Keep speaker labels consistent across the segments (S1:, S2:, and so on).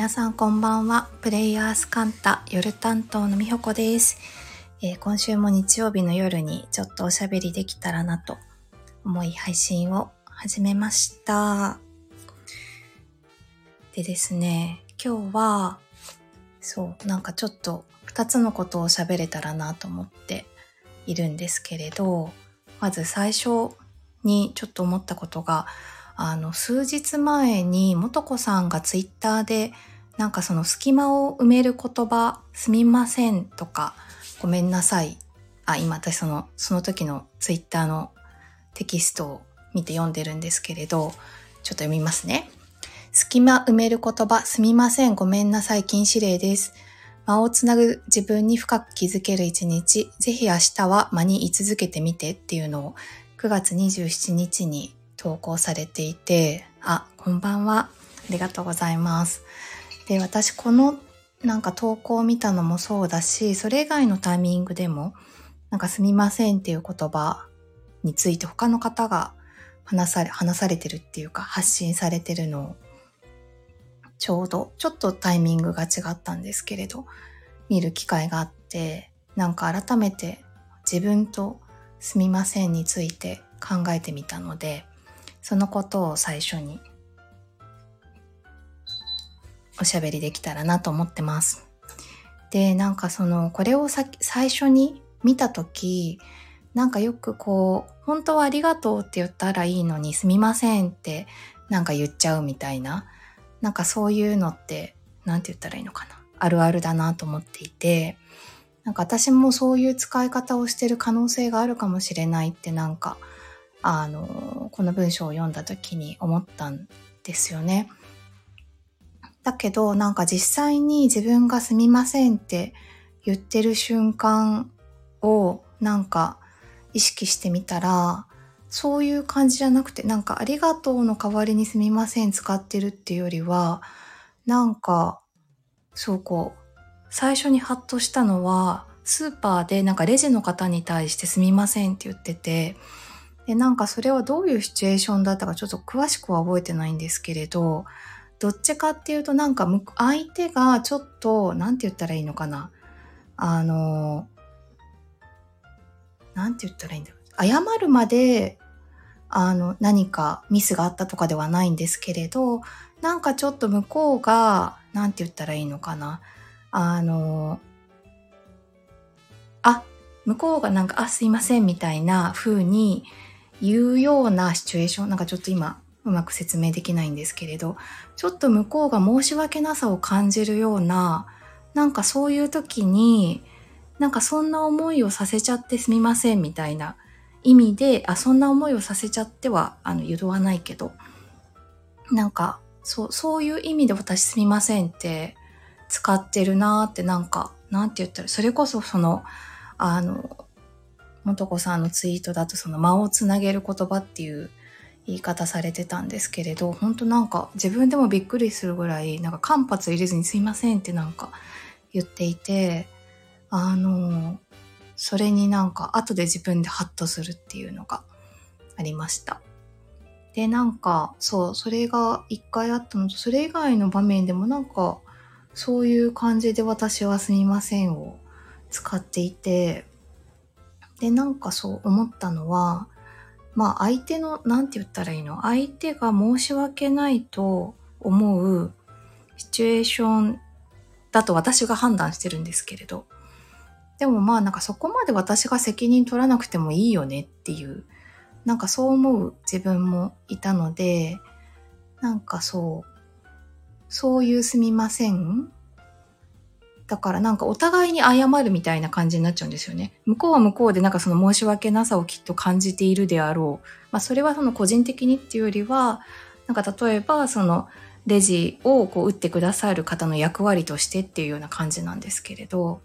S1: 皆さんこんばんは。プレイヤースカンタ夜担当のみほこです、えー、今週も日曜日の夜にちょっとおしゃべりできたらなと思い配信を始めました。でですね、今日は、そう、なんかちょっと二つのことを喋れたらなと思っているんですけれど、まず最初にちょっと思ったことが、あの、数日前に元子さんがツイッターで、なんかその隙間を埋める言葉、すみませんとか、ごめんなさい。あ、今私その、その時のツイッターのテキストを見て読んでるんですけれど、ちょっと読みますね。隙間埋める言葉、すみません、ごめんなさい、禁止令です。間をつなぐ自分に深く気づける一日、ぜひ明日は間に居続けてみてっていうのを9月27日に投稿されていて、あ、こんばんは。ありがとうございます。で、私このなんか投稿を見たのもそうだし、それ以外のタイミングでも、なんかすみませんっていう言葉について他の方が話され、話されてるっていうか発信されてるのを、ちょうど、ちょっとタイミングが違ったんですけれど、見る機会があって、なんか改めて自分とすみませんについて考えてみたので、そのことを最初におしゃべりできたらなと思ってます。で、なんかその、これをさ最初に見たとき、なんかよくこう、本当はありがとうって言ったらいいのにすみませんってなんか言っちゃうみたいな、なんかそういうのって、なんて言ったらいいのかな。あるあるだなと思っていて、なんか私もそういう使い方をしてる可能性があるかもしれないってなんかあの、この文章を読んだ時に思ったんですよね。だけど、なんか実際に自分がすみませんって言ってる瞬間をなんか意識してみたら、そういう感じじゃなくて、なんかありがとうの代わりにすみません使ってるっていうよりは、なんか、そうこう、最初にハッとしたのは、スーパーでなんかレジの方に対してすみませんって言ってて、で、なんかそれはどういうシチュエーションだったかちょっと詳しくは覚えてないんですけれど、どっちかっていうとなんか相手がちょっと、なんて言ったらいいのかな。あの、なんて言ったらいいんだろう。謝るまで、あの、何かミスがあったとかではないんですけれど、なんかちょっと向こうが、なんて言ったらいいのかな。あの、あ、向こうがなんか、あ、すいませんみたいな風に言うようなシチュエーション、なんかちょっと今うまく説明できないんですけれど、ちょっと向こうが申し訳なさを感じるような、なんかそういう時に、なんかそんな思いをさせちゃってすみませんみたいな意味で、あ、そんな思いをさせちゃっては、あの、誘わないけど、なんか、そう、そういう意味で私すみませんって使ってるなーってなんか、なんて言ったら、それこそその、あの、元子さんのツイートだとその間をつなげる言葉っていう言い方されてたんですけれど、本当なんか自分でもびっくりするぐらい、なんか間髪入れずにすいませんってなんか言っていて、あの、それになんか後で自分でハッとするっていうのがありました。で、なんか、そう、それが一回あったのと、それ以外の場面でもなんか、そういう感じで私はすみませんを使っていて、で、なんかそう思ったのは、まあ相手の、なんて言ったらいいの？相手が申し訳ないと思うシチュエーションだと私が判断してるんですけれど、でもまあなんかそこまで私が責任取らなくてもいいよねっていう、なんかそう思う自分もいたので、なんかそう、そういうすみませんだからなんかお互いに謝るみたいな感じになっちゃうんですよね。向こうは向こうでなんかその申し訳なさをきっと感じているであろう。まあそれはその個人的にっていうよりは、なんか例えばそのレジをこう打ってくださる方の役割としてっていうような感じなんですけれど、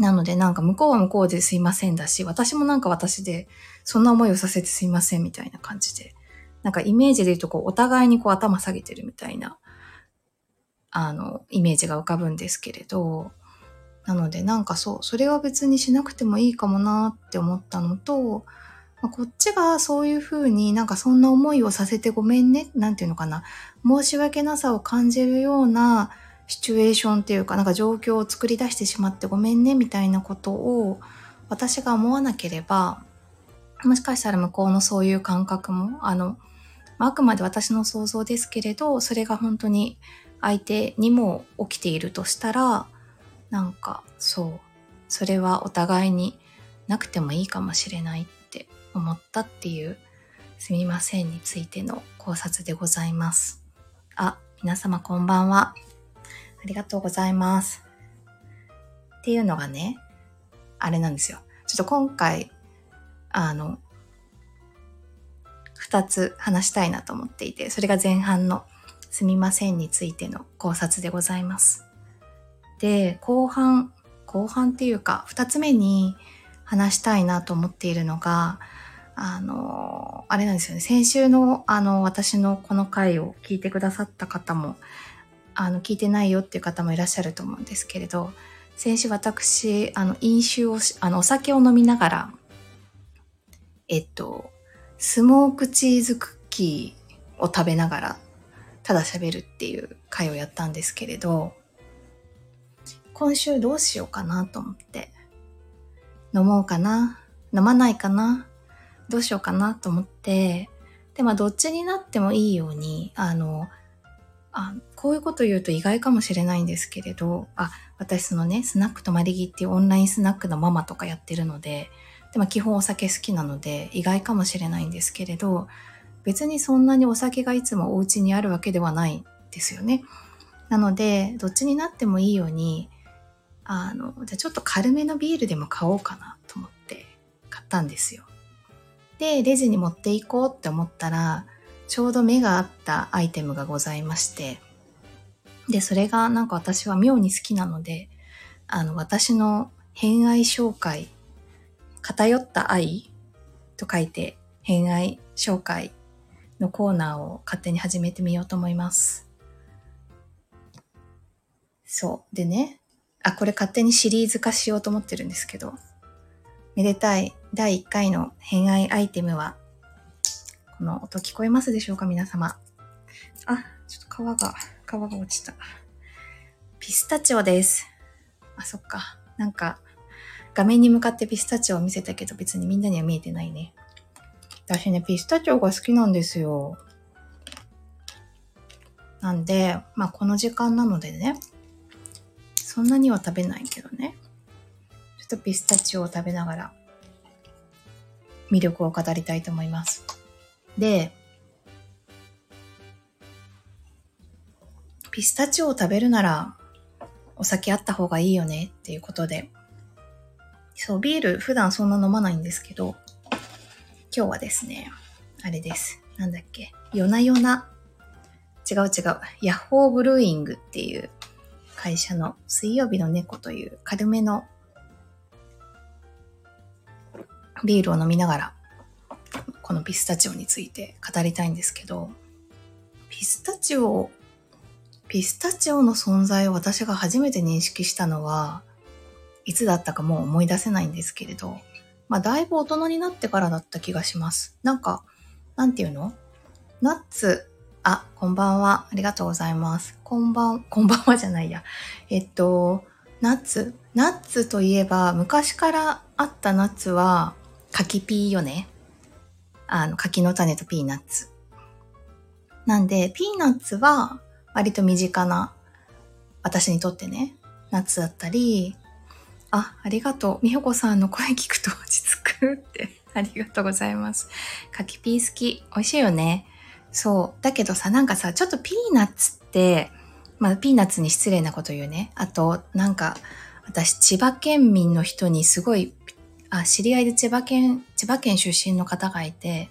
S1: なのでなんか向こうは向こうですいませんだし、私もなんか私でそんな思いをさせてすいませんみたいな感じで、なんかイメージで言うとこうお互いにこう頭下げてるみたいなあの、イメージが浮かぶんですけれど、なのでなんかそう、それは別にしなくてもいいかもなって思ったのと、まあ、こっちがそういうふうになんかそんな思いをさせてごめんね、なんていうのかな。申し訳なさを感じるようなシチュエーションっていうか、なんか状況を作り出してしまってごめんね、みたいなことを私が思わなければ、もしかしたら向こうのそういう感覚も、あの、あくまで私の想像ですけれど、それが本当に相手にも起きているとしたら、なんかそう、それはお互いになくてもいいかもしれないって思ったっていうすみませんについての考察でございます。あ、皆様こんばんは。ありがとうございます。っていうのがね、あれなんですよ。ちょっと今回、あの、二つ話したいなと思っていて、それが前半のすみませんについての考察でございます。で、後半、後半っていうか、二つ目に話したいなと思っているのが、あの、あれなんですよね。先週の、あの、私のこの回を聞いてくださった方も、あの、聞いてないよっていう方もいらっしゃると思うんですけれど、先週私、あの、飲酒をし、あの、お酒を飲みながら、えっと、スモークチーズクッキーを食べながら、ただ喋るっていう回をやったんですけれど、今週どうしようかなと思って、飲もうかな飲まないかなどうしようかなと思って、で、まあ、どっちになってもいいように、あの、あ、こういうこと言うと意外かもしれないんですけれど、あ、私そのね、スナックとマリギっていうオンラインスナックのママとかやってるので、でも基本お酒好きなので意外かもしれないんですけれど、別にそんなにお酒がいつもお家にあるわけではないですよね。なので、どっちになってもいいように、あの、じゃあちょっと軽めのビールでも買おうかなと思って買ったんですよ。で、レジに持っていこうって思ったら、ちょうど目が合ったアイテムがございまして、で、それがなんか私は妙に好きなので、あの、私の偏愛紹介、偏った愛と書いて、偏愛紹介のコーナーを勝手に始めてみようと思います。そう。でね、あ、これ勝手にシリーズ化しようと思ってるんですけど、めでたい第1回の偏愛アイテムは、この音聞こえますでしょうか皆様。あ、ちょっと皮が、皮が落ちた。ピスタチオです。あ、そっか。なんか、画面に向かってピスタチオを見せたけど別にみんなには見えてないね。私ね、ピスタチオが好きなんですよ。なんで、まあこの時間なのでね、そんなには食べないけどね。ちょっとピスタチオを食べながら魅力を語りたいと思います。で、ピスタチオを食べるならお酒あった方がいいよねっていうことで、そう、ビール普段そんな飲まないんですけど、今日はですね、あれです。なんだっけ、夜な夜な、違う違う、ヤッホーブルーイングっていう会社の水曜日の猫という軽めのビールを飲みながら、このピスタチオについて語りたいんですけど、ピスタチオ、ピスタチオの存在を私が初めて認識したのは、いつだったかもう思い出せないんですけれど、まあだいぶ大人になってからだった気がします。なんか、なんていうの？ナッツあ、こんばんは。ありがとうございます。こんばん、こんばんはじゃないや。えっと、ナッツナッツといえば、昔からあったナッツは、柿ピーよね。あの、柿の種とピーナッツ。なんで、ピーナッツは、割と身近な、私にとってね、ナッツだったり、あ、ありがとう。みほこさんの声聞くと落ち着くって。ありがとうございます。柿ピー好き。美味しいよね。そう。だけどさ、なんかさ、ちょっとピーナッツって、まあ、ピーナッツに失礼なこと言うね。あと、なんか、私、千葉県民の人にすごい、あ、知り合いで千葉県、千葉県出身の方がいて、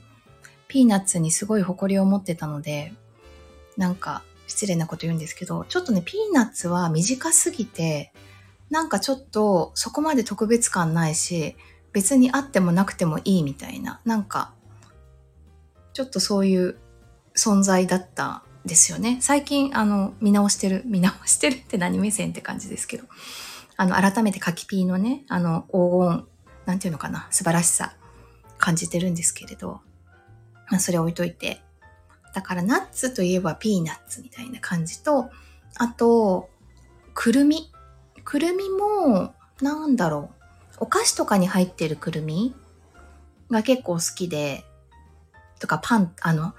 S1: ピーナッツにすごい誇りを持ってたので、なんか、失礼なこと言うんですけど、ちょっとね、ピーナッツは短すぎて、なんかちょっとそこまで特別感ないし、別にあってもなくてもいいみたいな、なんか、ちょっとそういう存在だったですよね。最近、あの、見直してる、見直してるって何目線って感じですけど、あの、改めてカキピーのね、あの、黄金、なんていうのかな、素晴らしさ感じてるんですけれど、まあそれ置いといて。だからナッツといえばピーナッツみたいな感じと、あと、くるみ。くるみも、なんだろう。お菓子とかに入ってるくるみが結構好きで、とかパン、あの、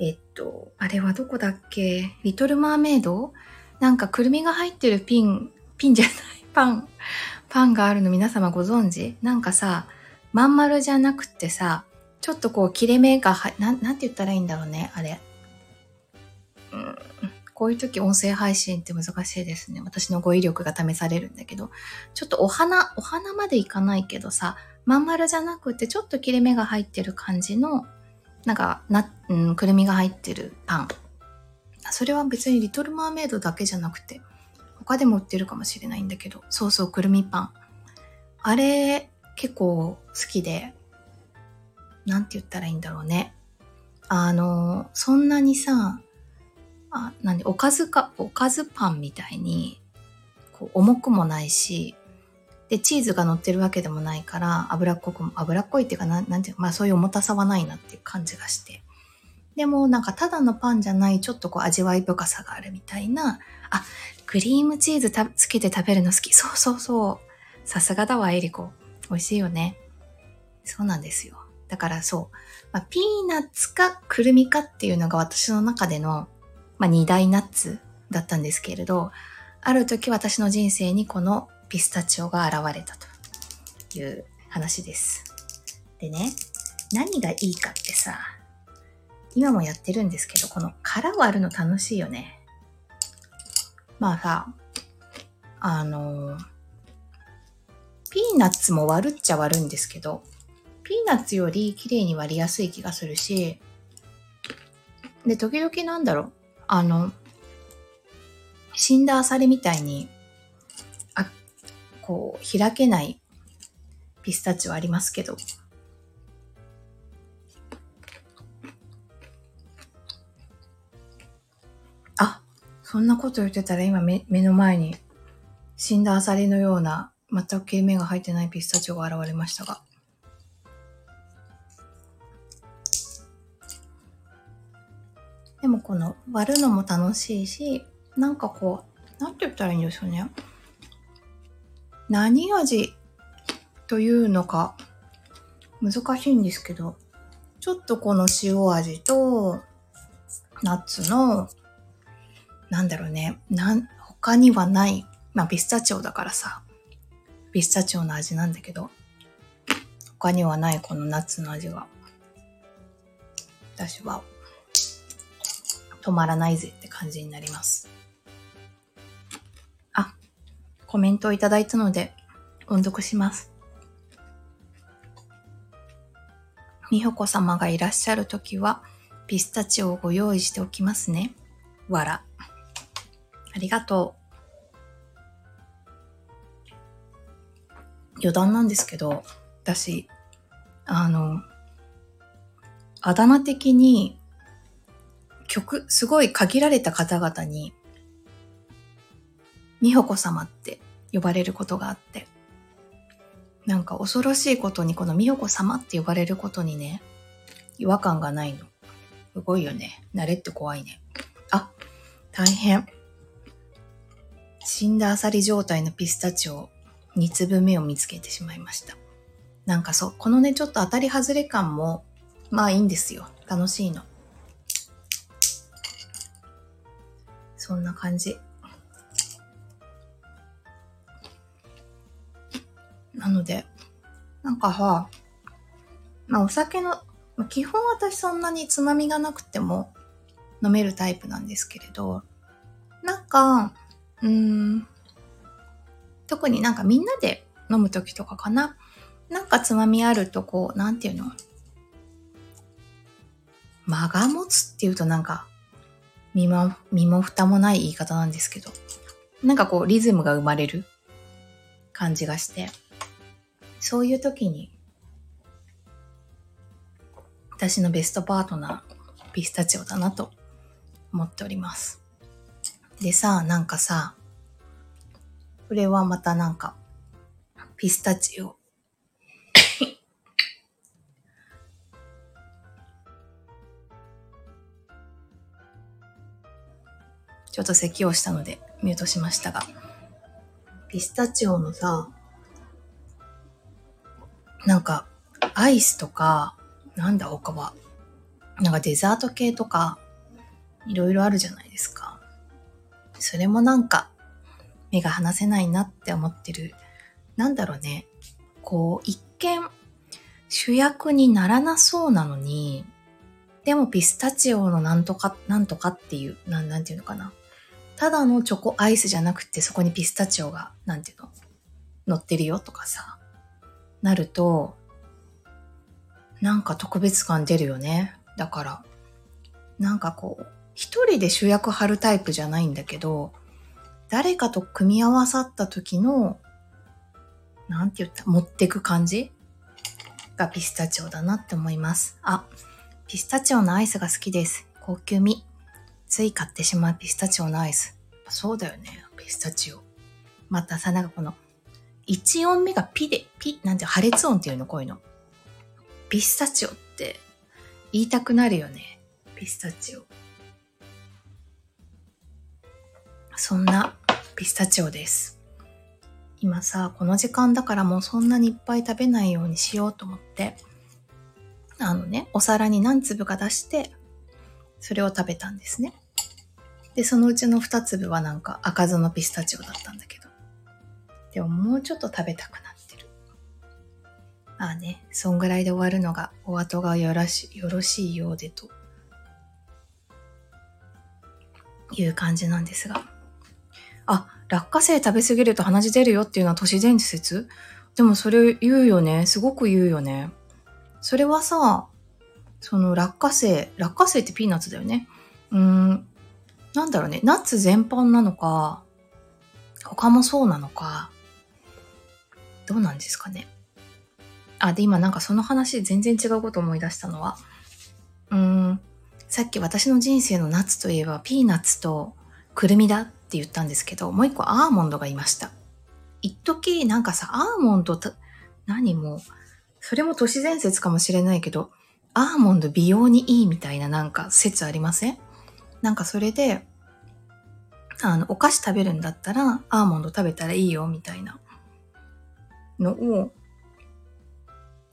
S1: えっと、あれはどこだっけ？リトルマーメイド？なんかくるみが入ってるピン、ピンじゃない、パン、パンがあるの皆様ご存知？なんかさ、まん丸じゃなくてさ、ちょっとこう切れ目がは、な、なんて言ったらいいんだろうね、あれ。こういう時音声配信って難しいですね。私の語彙力が試されるんだけど、ちょっとお花、お花までいかないけどさ、まん丸じゃなくてちょっと切れ目が入ってる感じのなんか、な、うん、くるみが入ってるパン。それは別にリトルマーメイドだけじゃなくて、他でも売ってるかもしれないんだけど、そうそう、くるみパン。あれ、結構好きで、なんて言ったらいいんだろうね。あの、そんなにさ、あ、なんで、おかずか、おかずパンみたいに、こう、重くもないし、で、チーズが乗ってるわけでもないから、脂っこくも、脂っこいっていうかな、なんていうか、まあそういう重たさはないなっていう感じがして。でもなんかただのパンじゃない、ちょっとこう味わい深さがあるみたいな、あ、クリームチーズたつけて食べるの好き。そうそうそう。さすがだわ、エリコ。美味しいよね。そうなんですよ。だからそう。まあ、ピーナッツかくるみかっていうのが私の中での、まあ、二大ナッツだったんですけれど、ある時私の人生にこのピスタチオが現れたという話です。でね、何がいいかってさ、今もやってるんですけど、この殻割るの楽しいよね。まあさ、あの、ピーナッツも割るっちゃ割るんですけど、ピーナッツより綺麗に割りやすい気がするし、で、時々なんだろう、あの、死んだアサリみたいにあこう、開けないピスタチオありますけど、あ、そんなこと言ってたら今目目の前に死んだアサリのような全く切れ目が入ってないピスタチオが現れましたが。でもこの割るのも楽しいし、なんかこう、なんて言ったらいいんですよね。何味というのか難しいんですけど、ちょっとこの塩味と、ナッツの、なんだろうね、なん、他にはない、まあピスタチオだからさ、ピスタチオの味なんだけど、他にはないこのナッツの味が、私は止まらないぜって感じになります。あコメントをいただいたので音読します。美穂子様がいらっしゃるときはピスタチオをご用意しておきますね。わら。ありがとう。余談なんですけど、私、あの、あだ名的に曲、すごい限られた方々に美穂子様って呼ばれることがあって、なんか恐ろしいことにこの美穂子様って呼ばれることにね、違和感がないの。すごいよね。慣れって怖いね。あ、大変。死んだアサリ状態のピスタチオ2粒目を見つけてしまいました。なんかそう、このね、ちょっと当たり外れ感も、まあいいんですよ。楽しいの。そんな感じ。なので、なんかさ、まあお酒の、まあ、基本私そんなにつまみがなくても飲めるタイプなんですけれど、なんか、うん、特になんかみんなで飲む時とかかな。なんかつまみあるとこう、なんていうの？間が持つっていうとなんか、身も、身も蓋もない言い方なんですけど、なんかこうリズムが生まれる感じがして、そういう時に、私のベストパートナー、ピスタチオだなと思っております。でさ、なんかさ、これはまたなんか、ピスタチオ。ちょっと咳をしたのでミュートしましたが。ピスタチオのさ、なんか、アイスとか、なんだ他は。なんかデザート系とか、いろいろあるじゃないですか。それもなんか、目が離せないなって思ってる。なんだろうね。こう、一見、主役にならなそうなのに、でもピスタチオのなんとか、なんとかっていう、なん、なんていうのかな。ただのチョコアイスじゃなくて、そこにピスタチオが、なんていうの、乗ってるよとかさ、なると、なんか特別感出るよね。だから、なんかこう、一人で主役張るタイプじゃないんだけど、誰かと組み合わさった時の、なんて言った、持ってく感じ？がピスタチオだなって思います。あ、ピスタチオのアイスが好きです。高級味。つい買ってしまうピスタチオのアイス。そうだよね、ピスタチオ。またさ、なんかこの、1音目がピで、ピ、なんて破裂音っていうの、こういうの。ピスタチオって言いたくなるよね。ピスタチオ。そんなピスタチオです。今さ、この時間だからもうそんなにいっぱい食べないようにしようと思って、あのね、お皿に何粒か出して、それを食べたんですね。で、そのうちの2粒はなんか赤酢のピスタチオだったんだけど。でももうちょっと食べたくなってる。ああね、そんぐらいで終わるのがお後がよろしよろしいようでという感じなんですが。あ、落花生食べ過ぎると鼻血出るよっていうのは都市伝説？でもそれ言うよね。すごく言うよね。それはさ、その落花生、落花生ってピーナッツだよね。うん、なんだろうね、ナッツ全般なのか、他もそうなのか、どうなんですかね。あ、で、今なんかその話全然違うこと思い出したのは、うーん、さっき私の人生のナッツといえばピーナッツとくるみだって言ったんですけど、もう一個アーモンドがいました。一時なんかさ、アーモンドと、何も、それも都市伝説かもしれないけど、アーモンド美容にいいみたいななんか説ありません？なんかそれで、あの、お菓子食べるんだったら、アーモンド食べたらいいよみたいなのを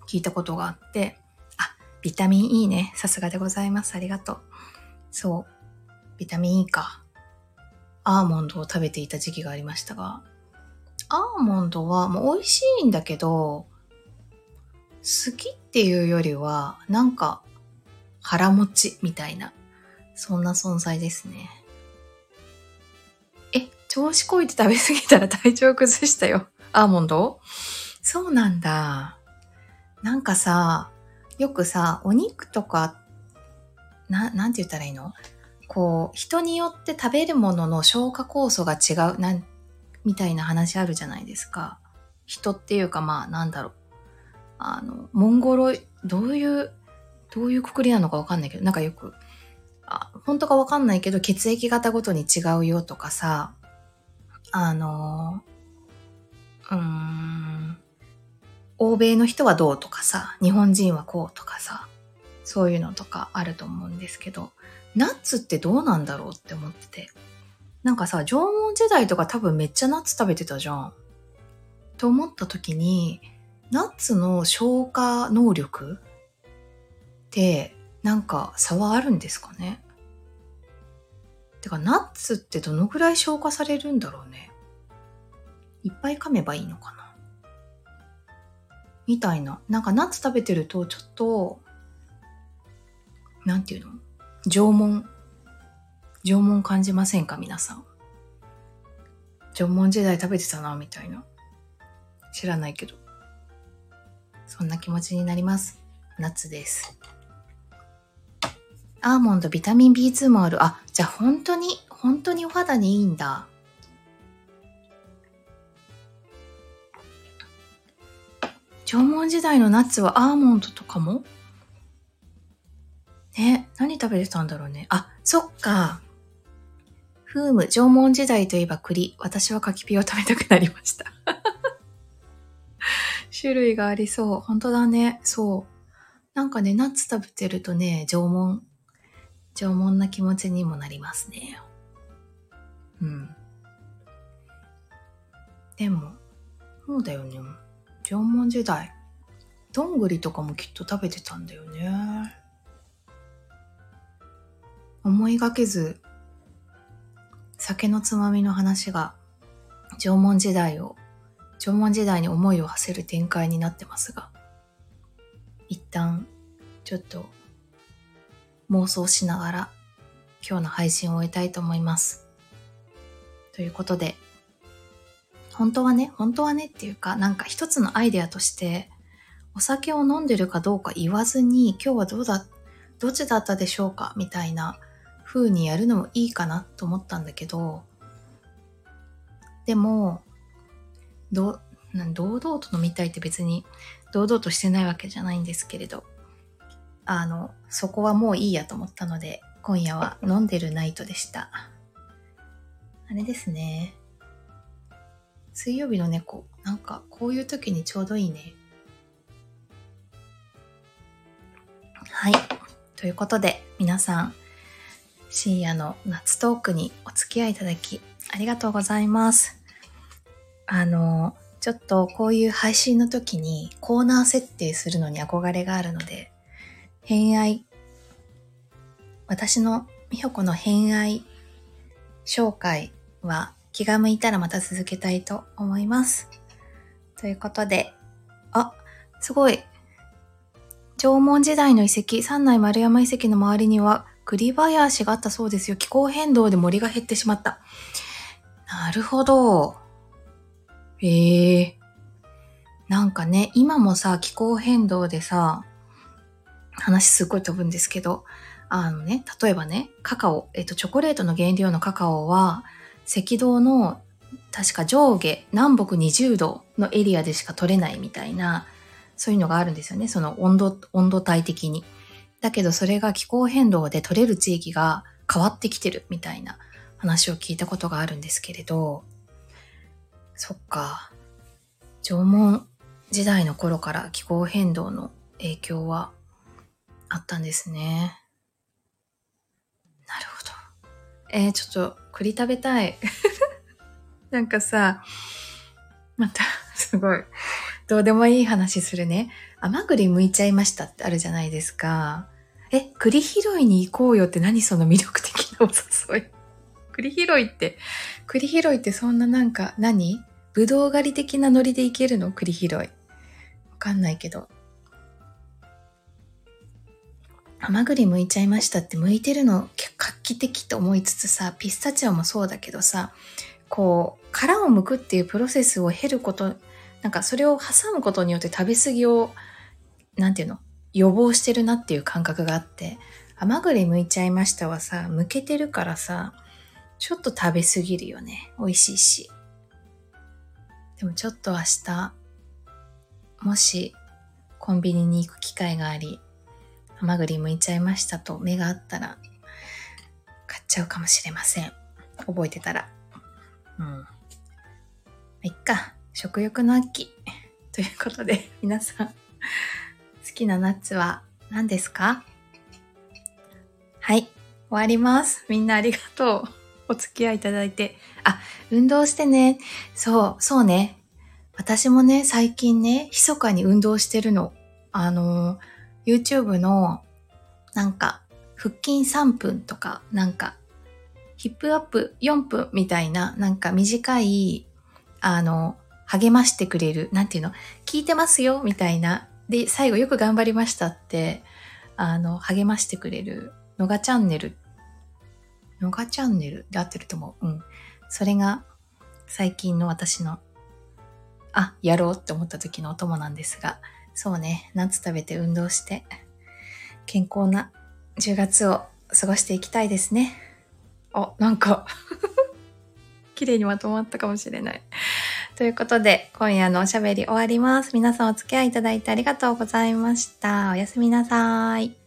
S1: 聞いたことがあって、あ、ビタミン E ね。さすがでございます。ありがとう。そう。ビタミン E か。アーモンドを食べていた時期がありましたが、アーモンドはもう美味しいんだけど、好きっていうよりは、なんか腹持ちみたいな、そんな存在ですね。え、調子こいて食べ過ぎたら体調崩したよ。アーモンド？そうなんだ。なんかさ、よくさ、お肉とか、な、なんて言ったらいいの？こう、人によって食べるものの消化酵素が違う、なん、みたいな話あるじゃないですか。人っていうかまあ、なんだろう。あの、モンゴロイ、どういう、どういうくくりなのかわかんないけど、なんかよく、本当かわかんないけど、血液型ごとに違うよとかさ、あの、うーん、欧米の人はどうとかさ、日本人はこうとかさ、そういうのとかあると思うんですけど、ナッツってどうなんだろうって思ってて。なんかさ、縄文時代とか多分めっちゃナッツ食べてたじゃん。と思った時に、ナッツの消化能力ってなんか差はあるんですかね？てかナッツってどのくらい消化されるんだろうねいっぱい噛めばいいのかなみたいな。なんかナッツ食べてるとちょっと、なんていうの？縄文。縄文感じませんか？皆さん。縄文時代食べてたな、みたいな。知らないけど。そんな気持ちになります。夏です。アーモンド、ビタミン B2 もある。あ、じゃあ本当に、本当にお肌にいいんだ。縄文時代のナッツはアーモンドとかも？ね、何食べてたんだろうね。あ、そっか。フーム、縄文時代といえば栗。私は柿ピーを食べたくなりました。種類がありそう。本当だね。そう。なんかね、ナッツ食べてるとね、縄文、縄文な気持ちにもなりますね。うん。でも、そうだよね。縄文時代。どんぐりとかもきっと食べてたんだよね。思いがけず、酒のつまみの話が縄文時代を、縄文時代に思いを馳せる展開になってますが、一旦、ちょっと妄想しながら今日の配信を終えたいと思います。ということで、本当はね、本当はねっていうか、なんか一つのアイデアとして、お酒を飲んでるかどうか言わずに、今日はどうだ、どっちだったでしょうかみたいな風にやるのもいいかなと思ったんだけど、でも、ど、堂々と飲みたいって別に堂々としてないわけじゃないんですけれど、あの、そこはもういいやと思ったので、今夜は飲んでるナイトでした。あれですね。水曜日の猫。なんか、こういう時にちょうどいいね。はい。ということで、皆さん、深夜の夏トークにお付き合いいただき、ありがとうございます。あの、ちょっとこういう配信の時にコーナー設定するのに憧れがあるので、偏愛、私の美穂子の偏愛紹介は気が向いたらまた続けたいと思います。ということで、あ、すごい。縄文時代の遺跡、三内丸山遺跡の周りには栗林があったそうですよ。気候変動で森が減ってしまった。なるほど。へえ。なんかね、今もさ、気候変動でさ、話すっごい飛ぶんですけど、あのね、例えばね、カカオ、えっと、チョコレートの原料のカカオは、赤道の確か上下南北20度のエリアでしか取れないみたいな、そういうのがあるんですよね。その温度、温度帯的に。だけどそれが気候変動で取れる地域が変わってきてるみたいな話を聞いたことがあるんですけれど、そっか。縄文時代の頃から気候変動の影響はあったんですね。なるほど。えー、ちょっと栗食べたい。なんかさ、また、すごい、どうでもいい話するね。甘栗剥いちゃいましたってあるじゃないですか。え、栗拾いに行こうよって何その魅力的なお誘い。栗拾いって、栗拾いってそんななんか何？ぶどう狩り的なノリで行けるの？栗拾い。わかんないけど。甘栗剥いちゃいましたって剥いてるの画期的と思いつつさ、ピスタチオもそうだけどさ、こう、殻を剥くっていうプロセスを経ること、なんかそれを挟むことによって食べ過ぎを、なんていうの予防してるなっていう感覚があって、甘栗剥いちゃいましたはさ、剥けてるからさ、ちょっと食べ過ぎるよね。美味しいし。でもちょっと明日、もしコンビニに行く機会があり、甘栗剥いちゃいましたと目があったら、買っちゃうかもしれません。覚えてたら。うん。いっか。食欲の秋。ということで、皆さん、好きなナッツは何ですか？はい。終わります。みんなありがとう。お付き合いいただいて。あ、運動してね。そう、そうね。私もね、最近ね、密かに運動してるの。あのー、YouTube のなんか腹筋3分とかなんかヒップアップ4分みたいななんか短いあの励ましてくれるなんていうの聞いてますよみたいなで最後よく頑張りましたってあの励ましてくれるのがチャンネル。のがチャンネルで合ってると思う。うん。それが最近の私のあやろうって思った時のお供なんですがそうね、ナッツ食べて運動して、健康な10月を過ごしていきたいですね。あ、なんか 綺麗にまとまったかもしれない。ということで、今夜のおしゃべり終わります。皆さんお付き合いいただいてありがとうございました。おやすみなさい。